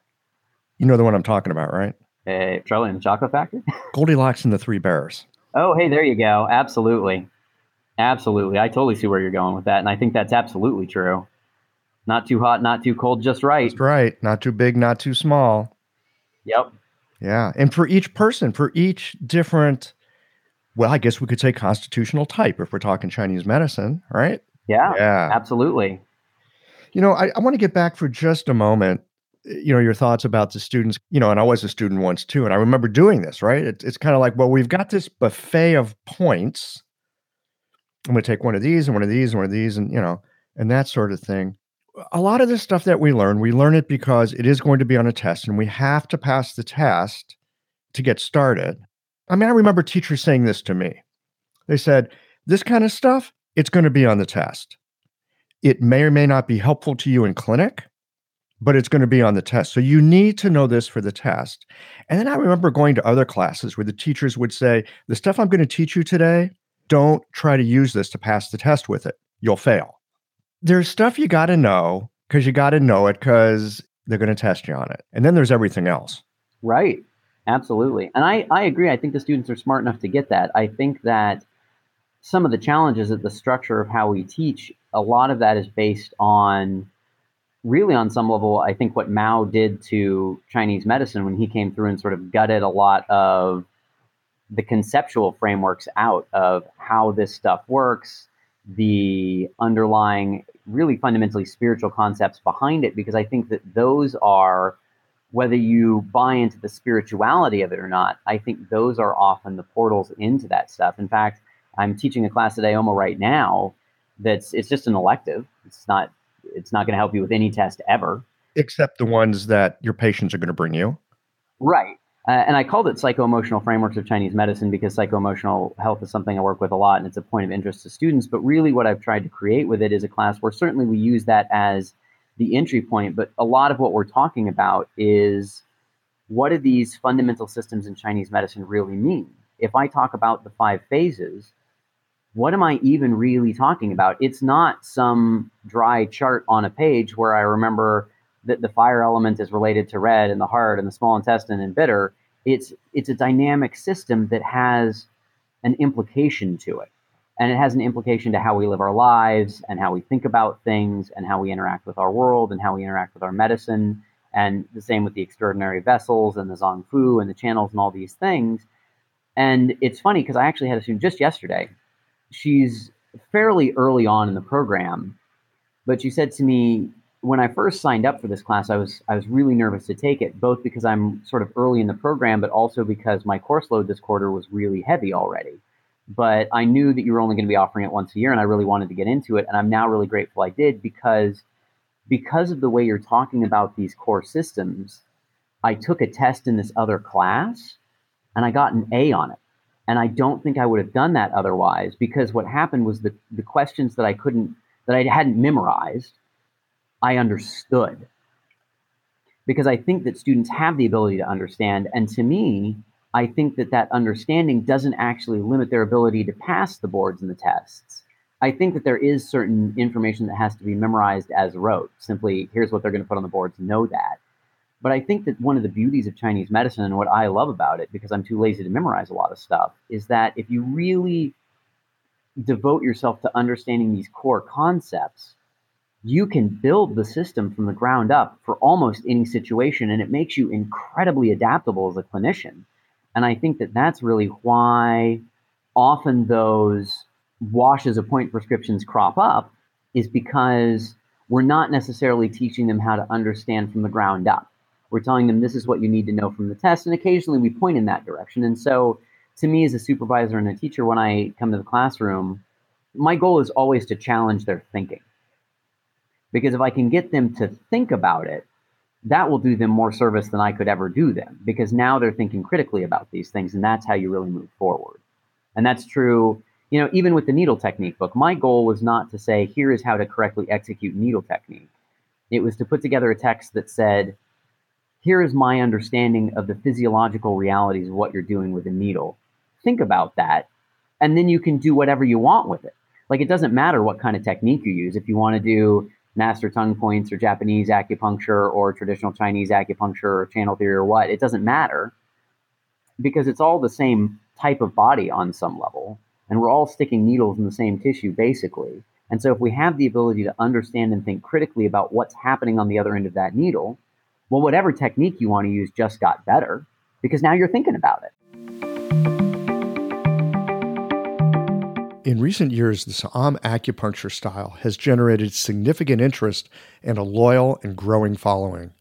You know the one I'm talking about, right? Hey, Charlie and the Chocolate Factory? Goldilocks and the Three Bears. oh, hey, there you go. Absolutely. Absolutely. I totally see where you're going with that. And I think that's absolutely true. Not too hot, not too cold, just right. That's right. Not too big, not too small. Yep. Yeah. And for each person, for each different, well, I guess we could say constitutional type if we're talking Chinese medicine, right? Yeah. Yeah. Absolutely. You know, I, I want to get back for just a moment. You know, your thoughts about the students. You know, and I was a student once too, and I remember doing this. Right? It, it's kind of like, well, we've got this buffet of points. I'm going to take one of these and one of these and one of these, and you know, and that sort of thing. A lot of the stuff that we learn, we learn it because it is going to be on a test, and we have to pass the test to get started. I mean, I remember teachers saying this to me. They said, "This kind of stuff, it's going to be on the test." it may or may not be helpful to you in clinic, but it's going to be on the test. So you need to know this for the test. And then I remember going to other classes where the teachers would say, The stuff I'm going to teach you today, don't try to use this to pass the test with it. You'll fail. There's stuff you got to know because you got to know it because they're going to test you on it. And then there's everything else. Right. Absolutely. And I, I agree. I think the students are smart enough to get that. I think that some of the challenges at the structure of how we teach, a lot of that is based on really on some level, I think what Mao did to Chinese medicine when he came through and sort of gutted a lot of the conceptual frameworks out of how this stuff works, the underlying, really fundamentally spiritual concepts behind it, because I think that those are, whether you buy into the spirituality of it or not, I think those are often the portals into that stuff. In fact, I'm teaching a class at AOMA right now that's it's just an elective. It's not it's not going to help you with any test ever. Except the ones that your patients are going to bring you. Right. Uh, and I called it psycho-emotional frameworks of Chinese medicine because psycho-emotional health is something I work with a lot, and it's a point of interest to students. But really, what I've tried to create with it is a class where certainly we use that as the entry point, but a lot of what we're talking about is what do these fundamental systems in Chinese medicine really mean? If I talk about the five phases, what am I even really talking about? It's not some dry chart on a page where I remember that the fire element is related to red and the heart and the small intestine and bitter. It's it's a dynamic system that has an implication to it. And it has an implication to how we live our lives and how we think about things and how we interact with our world and how we interact with our medicine. And the same with the extraordinary vessels and the Zang Fu and the channels and all these things. And it's funny because I actually had a student just yesterday. She's fairly early on in the program, but she said to me, when I first signed up for this class, I was I was really nervous to take it, both because I'm sort of early in the program, but also because my course load this quarter was really heavy already. But I knew that you were only going to be offering it once a year, and I really wanted to get into it, and I'm now really grateful I did because because of the way you're talking about these core systems. I took a test in this other class, and I got an A on it. And I don't think I would have done that otherwise because what happened was the, the questions that I couldn't, that I hadn't memorized, I understood. Because I think that students have the ability to understand. And to me, I think that that understanding doesn't actually limit their ability to pass the boards and the tests. I think that there is certain information that has to be memorized as rote. Simply, here's what they're going to put on the boards, know that. But I think that one of the beauties of Chinese medicine and what I love about it, because I'm too lazy to memorize a lot of stuff, is that if you really devote yourself to understanding these core concepts, you can build the system from the ground up for almost any situation, and it makes you incredibly adaptable as a clinician. And I think that that's really why often those wash as a point prescriptions crop up, is because we're not necessarily teaching them how to understand from the ground up. We're telling them this is what you need to know from the test, and occasionally we point in that direction. And so, to me, as a supervisor and a teacher, when I come to the classroom, my goal is always to challenge their thinking because if I can get them to think about it, that will do them more service than I could ever do them because now they're thinking critically about these things, and that's how you really move forward. And that's true, you know, even with the needle technique book. My goal was not to say, here is how to correctly execute needle technique. It was to put together a text that said, here is my understanding of the physiological realities of what you're doing with a needle. Think about that, and then you can do whatever you want with it. Like it doesn't matter what kind of technique you use. If you want to do master Tung points or Japanese acupuncture or traditional Chinese acupuncture or channel theory or what. It doesn't matter because it's all the same type of body on some level. And we're all sticking needles in the same tissue, basically. And so, if we have the ability to understand and think critically about what's happening on the other end of that needle, well, whatever technique you want to use just got better because now you're thinking about it. In recent years, the Sa'am acupuncture style has generated significant interest and a loyal and growing following.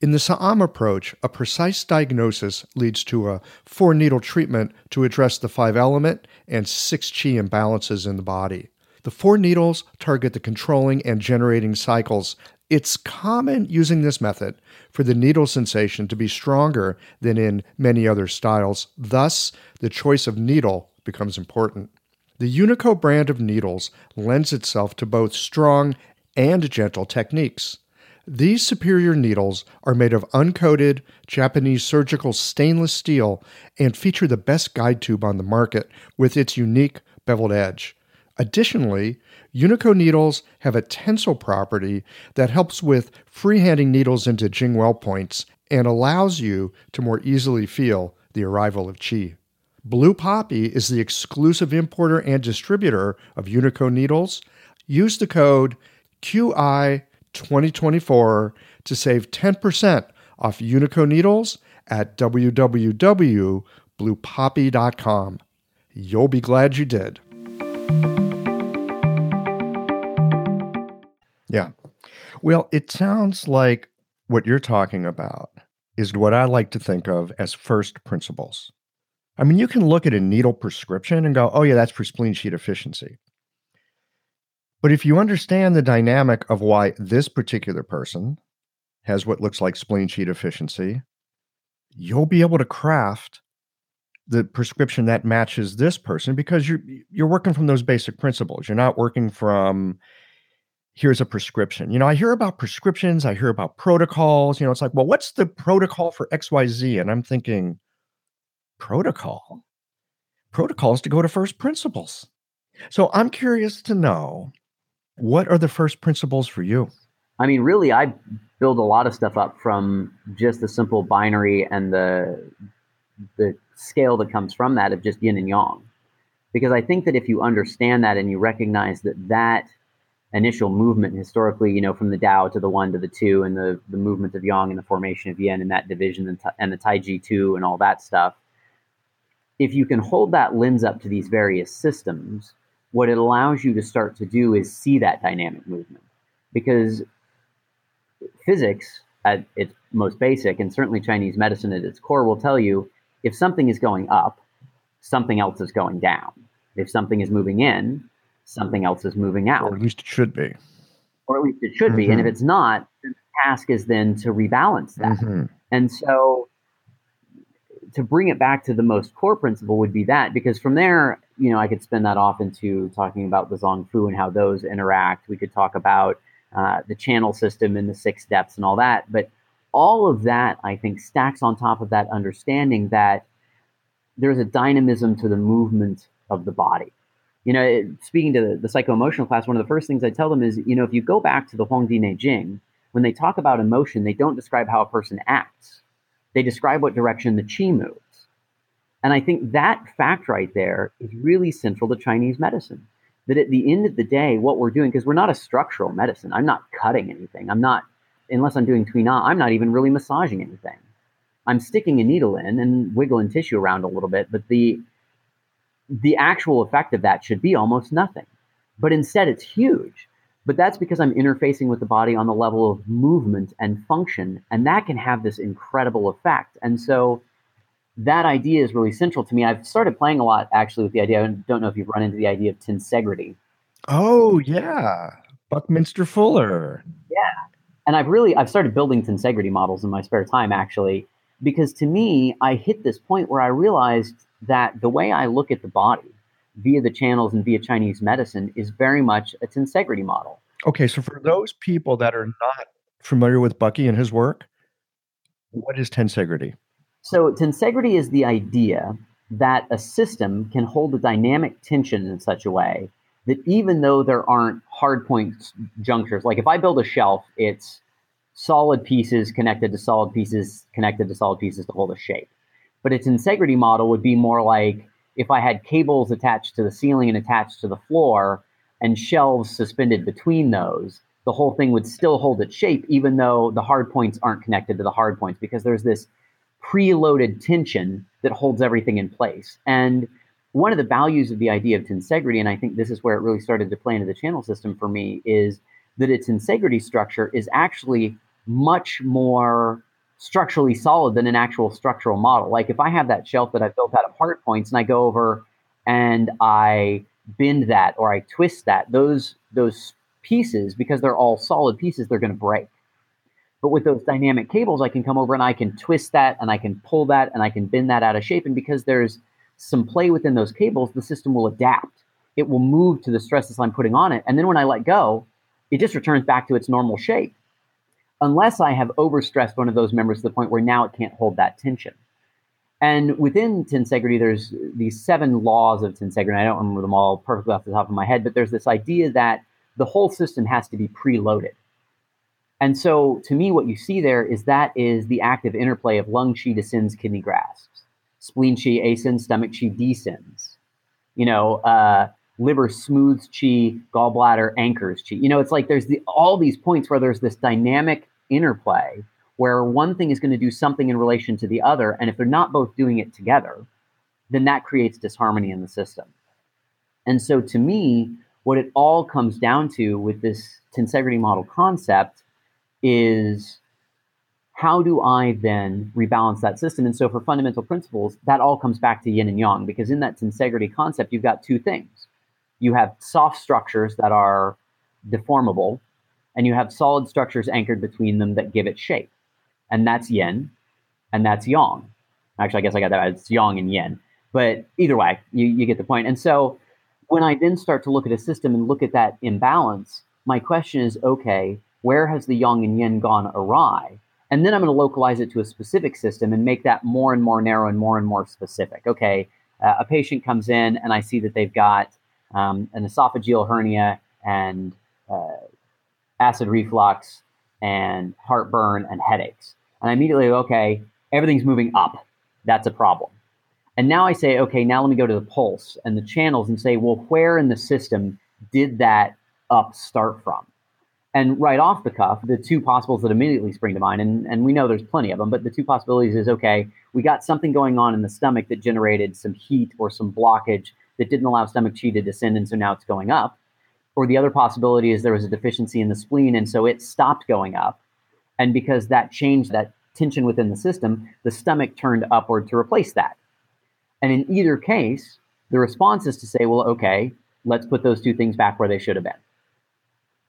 In the Sa'am approach, a precise diagnosis leads to a four needle treatment to address the five element and six chi imbalances in the body. The four needles target the controlling and generating cycles. It's common using this method for the needle sensation to be stronger than in many other styles. Thus, the choice of needle becomes important. The Unico brand of needles lends itself to both strong and gentle techniques. These superior needles are made of uncoated Japanese surgical stainless steel and feature the best guide tube on the market with its unique beveled edge. Additionally, Unico needles have a tensile property that helps with freehanding needles into Jingwell points and allows you to more easily feel the arrival of qi. Blue Poppy is the exclusive importer and distributor of Unico needles. Use the code QI2024 to save 10% off Unico needles at www.bluepoppy.com. You'll be glad you did. Yeah. Well, it sounds like what you're talking about is what I like to think of as first principles. I mean, you can look at a needle prescription and go, oh, yeah, that's for spleen chi deficiency. But if you understand the dynamic of why this particular person has what looks like spleen chi deficiency, you'll be able to craft the prescription that matches this person because you're you're working from those basic principles. You're not working from here's a prescription. You know, I hear about prescriptions, I hear about protocols. You know, it's like, well, what's the protocol for XYZ? And I'm thinking, protocol? Protocols to go to first principles. So I'm curious to know what are the first principles for you? I mean, really, I build a lot of stuff up from just the simple binary and the the scale that comes from that of just yin and yang. Because I think that if you understand that and you recognize that that initial movement historically, you know, from the Dao to the one to the two and the, the movement of yang and the formation of yin and that division and, and the Tai Chi two and all that stuff, if you can hold that lens up to these various systems, what it allows you to start to do is see that dynamic movement. Because physics at its most basic, and certainly Chinese medicine at its core, will tell you if something is going up, something else is going down. If something is moving in, something else is moving out. Or at least it should be. Or at least it should mm-hmm. be. And if mm-hmm. it's not, the task is then to rebalance that. Mm-hmm. And so to bring it back to the most core principle would be that because from there, you know, I could spin that off into talking about the Zang Fu and how those interact. We could talk about uh, the channel system and the six depths and all that. But all of that, I think, stacks on top of that understanding that there's a dynamism to the movement of the body. You know, it, speaking to the, the psycho-emotional class, one of the first things I tell them is, you know, if you go back to the Huangdi Neijing, when they talk about emotion, they don't describe how a person acts. They describe what direction the qi moves. And I think that fact right there is really central to Chinese medicine that at the end of the day, what we're doing, because we're not a structural medicine, I'm not cutting anything. I'm not, unless I'm doing tuina, I'm not even really massaging anything. I'm sticking a needle in and wiggling tissue around a little bit, but the the actual effect of that should be almost nothing. But instead, it's huge. But that's because I'm interfacing with the body on the level of movement and function, and that can have this incredible effect. And so that idea is really central to me. I've started playing a lot actually with the idea. I don't know if you've run into the idea of tensegrity. Oh yeah, Buckminster Fuller. Yeah, and I've really I've started building tensegrity models in my spare time actually because to me I hit this point where I realized that the way I look at the body via the channels and via Chinese medicine is very much a tensegrity model. Okay, so for those people that are not familiar with Bucky and his work, what is tensegrity? So tensegrity is the idea that a system can hold a dynamic tension in such a way that even though there aren't hard point junctures, like if I build a shelf, it's solid pieces connected to solid pieces connected to solid pieces to hold a shape. But its tensegrity model would be more like if I had cables attached to the ceiling and attached to the floor and shelves suspended between those, the whole thing would still hold its shape, even though the hard points aren't connected to the hard points, because there's this preloaded tension that holds everything in place. And one of the values of the idea of tensegrity, and I think this is where it really started to play into the channel system for me, is that its tensegrity structure is actually much more structurally solid than an actual structural model. Like if I have that shelf that I built out of hard points and I go over and I bend that or I twist that, those those pieces, because they're all solid pieces, they're going to break. But with those dynamic cables, I can come over and I can twist that and I can pull that and I can bend that out of shape. And because there's some play within those cables, the system will adapt. It will move to the stresses I'm putting on it. And then when I let go, it just returns back to its normal shape. Unless I have overstressed one of those members to the point where now it can't hold that tension. And within tensegrity, there's these seven laws of tensegrity. I don't remember them all perfectly off the top of my head, but there's this idea that the whole system has to be preloaded. And so to me, what you see there is that is the active interplay of lung qi descends, kidney grasps, spleen qi ascends, stomach qi descends. You know, uh, liver smooths qi, gallbladder anchors qi. You know, it's like there's the, all these points where there's this dynamic interplay where one thing is going to do something in relation to the other. And if they're not both doing it together, then that creates disharmony in the system. And so to me, what it all comes down to with this tensegrity model concept is how do I then rebalance that system? And so for fundamental principles, that all comes back to yin and yang, because in that tensegrity concept, you've got two things. You have soft structures that are deformable, and you have solid structures anchored between them that give it shape. And that's yin. and that's yang. Actually, I guess I got that. Right. It's yang and yin. But either way, you, you get the point. And so when I then start to look at a system and look at that imbalance, my question is okay, where has the yang and yin gone awry? And then I'm going to localize it to a specific system and make that more and more narrow and more and more specific. Okay, uh, a patient comes in and I see that they've got um, an esophageal hernia and uh, acid reflux and heartburn and headaches. And I immediately, okay, everything's moving up. That's a problem. And now I say, okay, now let me go to the pulse and the channels and say, well, where in the system did that up start from? And right off the cuff, the two possibles that immediately spring to mind, and, and we know there's plenty of them, but the two possibilities is okay, we got something going on in the stomach that generated some heat or some blockage that didn't allow stomach chi to descend, and so now it's going up. Or the other possibility is there was a deficiency in the spleen, and so it stopped going up. And because that changed that tension within the system, the stomach turned upward to replace that. And in either case, the response is to say, well, okay, let's put those two things back where they should have been.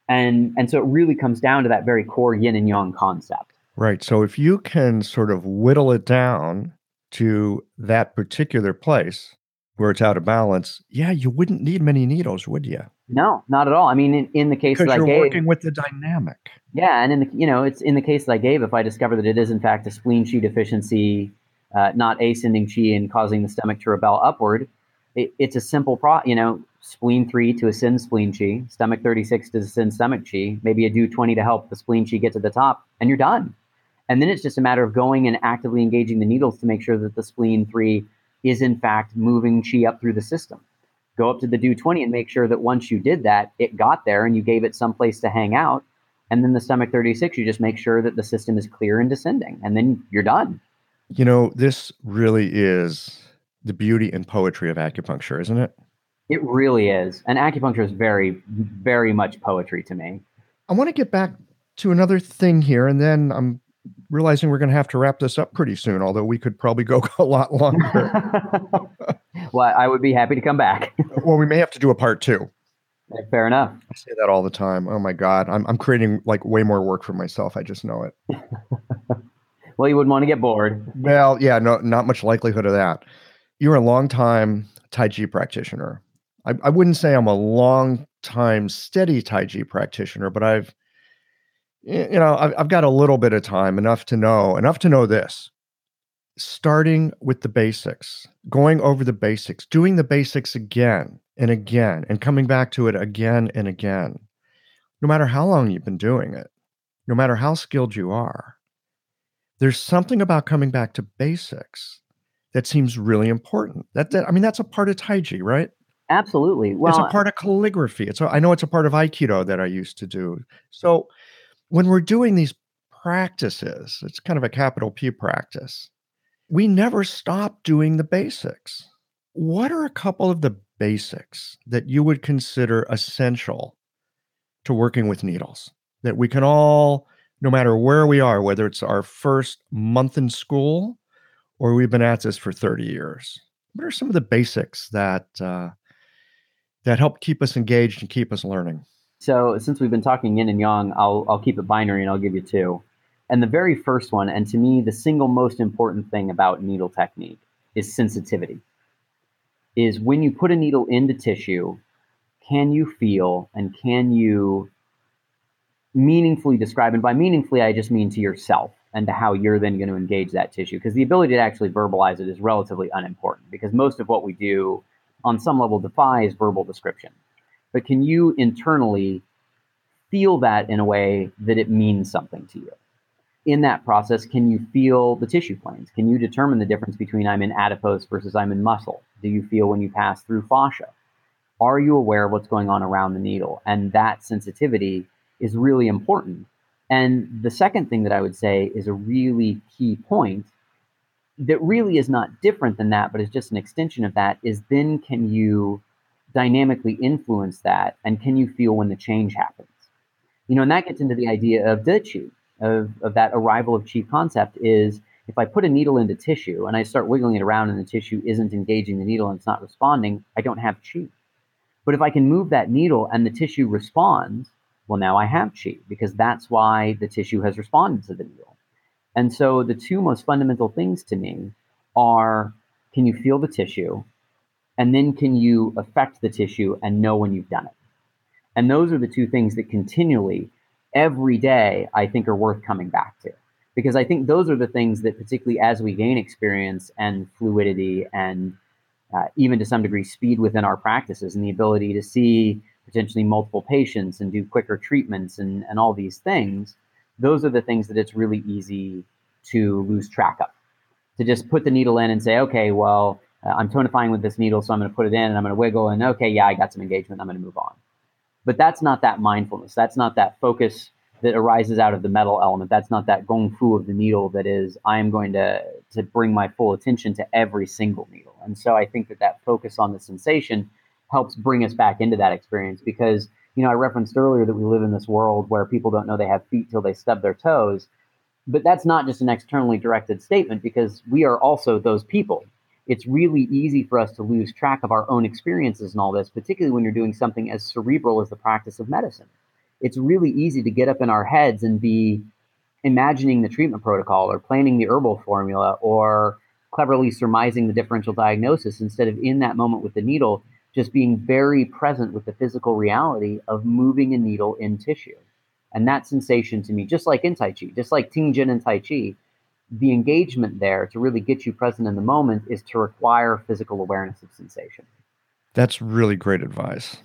And and so it really comes down to that very core yin and yang concept. Right. So if you can sort of whittle it down to that particular place where it's out of balance, yeah, you wouldn't need many needles, would you? No, not at all. I mean, in, in the case that I gave, working with the dynamic. yeah, and in the you know, it's in the case that I gave. If I discover that it is in fact a spleen chi deficiency, uh, not ascending chi and causing the stomach to rebel upward, it, it's a simple pro. You know, spleen three to ascend spleen chi, stomach thirty six to ascend stomach chi. Maybe a Du twenty to help the spleen chi get to the top, and you're done. And then it's just a matter of going and actively engaging the needles to make sure that the spleen three is in fact moving chi up through the system. Go up to the Du 20 and make sure that once you did that, it got there and you gave it some place to hang out. And then the stomach 36, you just make sure that the system is clear and descending, and then you're done. You know, this really is the beauty and poetry of acupuncture, isn't it? It really is. And acupuncture is very, very much poetry to me. I want to get back to another thing here, and then I'm realizing we're going to have to wrap this up pretty soon, although we could probably go a lot longer. well, I would be happy to come back. well, we may have to do a part two. Fair enough. I say that all the time. Oh my God. I'm, I'm creating like way more work for myself. I just know it. Well, you wouldn't want to get bored. Well, yeah, no, not much likelihood of that. You're a long time Tai Chi practitioner. I, I wouldn't say I'm a long time steady Tai Chi practitioner, but I've, you know, I've, I've got a little bit of time, enough to know, enough to know this. Starting with the basics, going over the basics, doing the basics again and again, and coming back to it again and again. No matter how long you've been doing it, no matter how skilled you are, there's something about coming back to basics that seems really important. That, that I mean, that's a part of Tai Chi, right? Absolutely. Well, it's a part of calligraphy. It's a, I know it's a part of Aikido that I used to do. So when we're doing these practices, it's kind of a capital P practice. We never stop doing the basics. What are a couple of the basics that you would consider essential to working with needles that we can all, no matter where we are, whether it's our first month in school or we've been at this for 30 years? What are some of the basics that uh, that help keep us engaged and keep us learning? So since we've been talking yin and yang, I'll I'll keep it binary and I'll give you two. And the very first one, and to me the single most important thing about needle technique is sensitivity. Is when you put a needle into tissue, can you feel and can you meaningfully describe? And by meaningfully, I just mean to yourself and to how you're then going to engage that tissue. Because the ability to actually verbalize it is relatively unimportant because most of what we do on some level defies verbal description. But can you internally feel that in a way that it means something to you? In that process, can you feel the tissue planes? Can you determine the difference between I'm in adipose versus I'm in muscle? Do you feel when you pass through fascia? Are you aware of what's going on around the needle? And that sensitivity is really important. And the second thing that I would say is a really key point that really is not different than that, but is just an extension of that is then can you dynamically influence that and can you feel when the change happens? You know, and that gets into the idea of the of, of that arrival of chi concept is if I put a needle into tissue and I start wiggling it around and the tissue isn't engaging the needle and it's not responding, I don't have chi. But if I can move that needle and the tissue responds, well, now I have chi because that's why the tissue has responded to the needle. And so the two most fundamental things to me are can you feel the tissue? And then can you affect the tissue and know when you've done it? And those are the two things that continually, every day, I think are worth coming back to. Because I think those are the things that, particularly as we gain experience and fluidity and uh, even to some degree speed within our practices and the ability to see potentially multiple patients and do quicker treatments and, and all these things, those are the things that it's really easy to lose track of. To just put the needle in and say, okay, well, uh, I'm tonifying with this needle, so I'm going to put it in and I'm going to wiggle, and okay, yeah, I got some engagement, I'm going to move on. But that's not that mindfulness. That's not that focus that arises out of the metal element. That's not that gong fu of the needle that is, I am going to, to bring my full attention to every single needle. And so I think that that focus on the sensation helps bring us back into that experience because, you know, I referenced earlier that we live in this world where people don't know they have feet till they stub their toes. But that's not just an externally directed statement because we are also those people. It's really easy for us to lose track of our own experiences and all this, particularly when you're doing something as cerebral as the practice of medicine. It's really easy to get up in our heads and be imagining the treatment protocol or planning the herbal formula or cleverly surmising the differential diagnosis instead of in that moment with the needle, just being very present with the physical reality of moving a needle in tissue. And that sensation to me, just like in Tai Chi, just like Ting Jin and Tai Chi, the engagement there to really get you present in the moment is to require physical awareness of sensation. That's really great advice.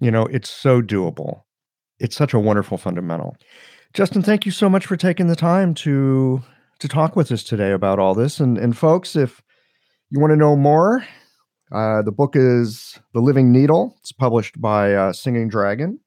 You know, it's so doable. It's such a wonderful fundamental. Justin, thank you so much for taking the time to to talk with us today about all this. And, and folks, if you want to know more, uh, the book is The Living Needle. It's published by uh, Singing Dragon.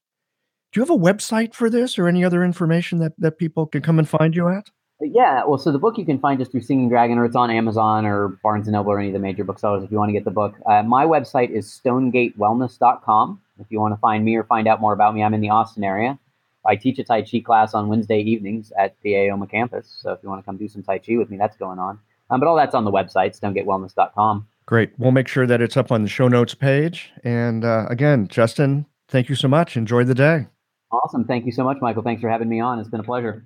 Do you have a website for this or any other information that, that people can come and find you at? Yeah, well, so the book you can find just through Singing Dragon, or it's on Amazon or Barnes and Noble or any of the major booksellers if you want to get the book. Uh, my website is stonegatewellness.com. If you want to find me or find out more about me, I'm in the Austin area. I teach a Tai Chi class on Wednesday evenings at the AOMA campus. So if you want to come do some Tai Chi with me, that's going on. Um, but all that's on the website, stonegatewellness.com. Great. We'll make sure that it's up on the show notes page. And uh, again, Justin, thank you so much. Enjoy the day. Awesome. Thank you so much, Michael. Thanks for having me on. It's been a pleasure.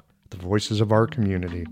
the voices of our community.